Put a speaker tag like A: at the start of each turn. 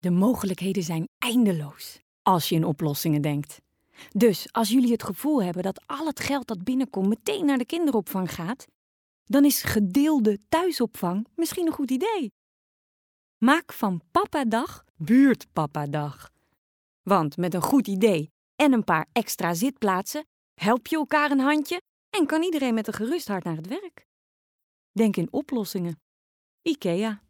A: De mogelijkheden zijn eindeloos als je in oplossingen denkt. Dus als jullie het gevoel hebben dat al het geld dat binnenkomt meteen naar de kinderopvang gaat, dan is gedeelde thuisopvang misschien een goed idee. Maak van Papa-dag Buurtpapa-dag. Want met een goed idee en een paar extra zitplaatsen help je elkaar een handje en kan iedereen met een gerust hart naar het werk. Denk in oplossingen. IKEA.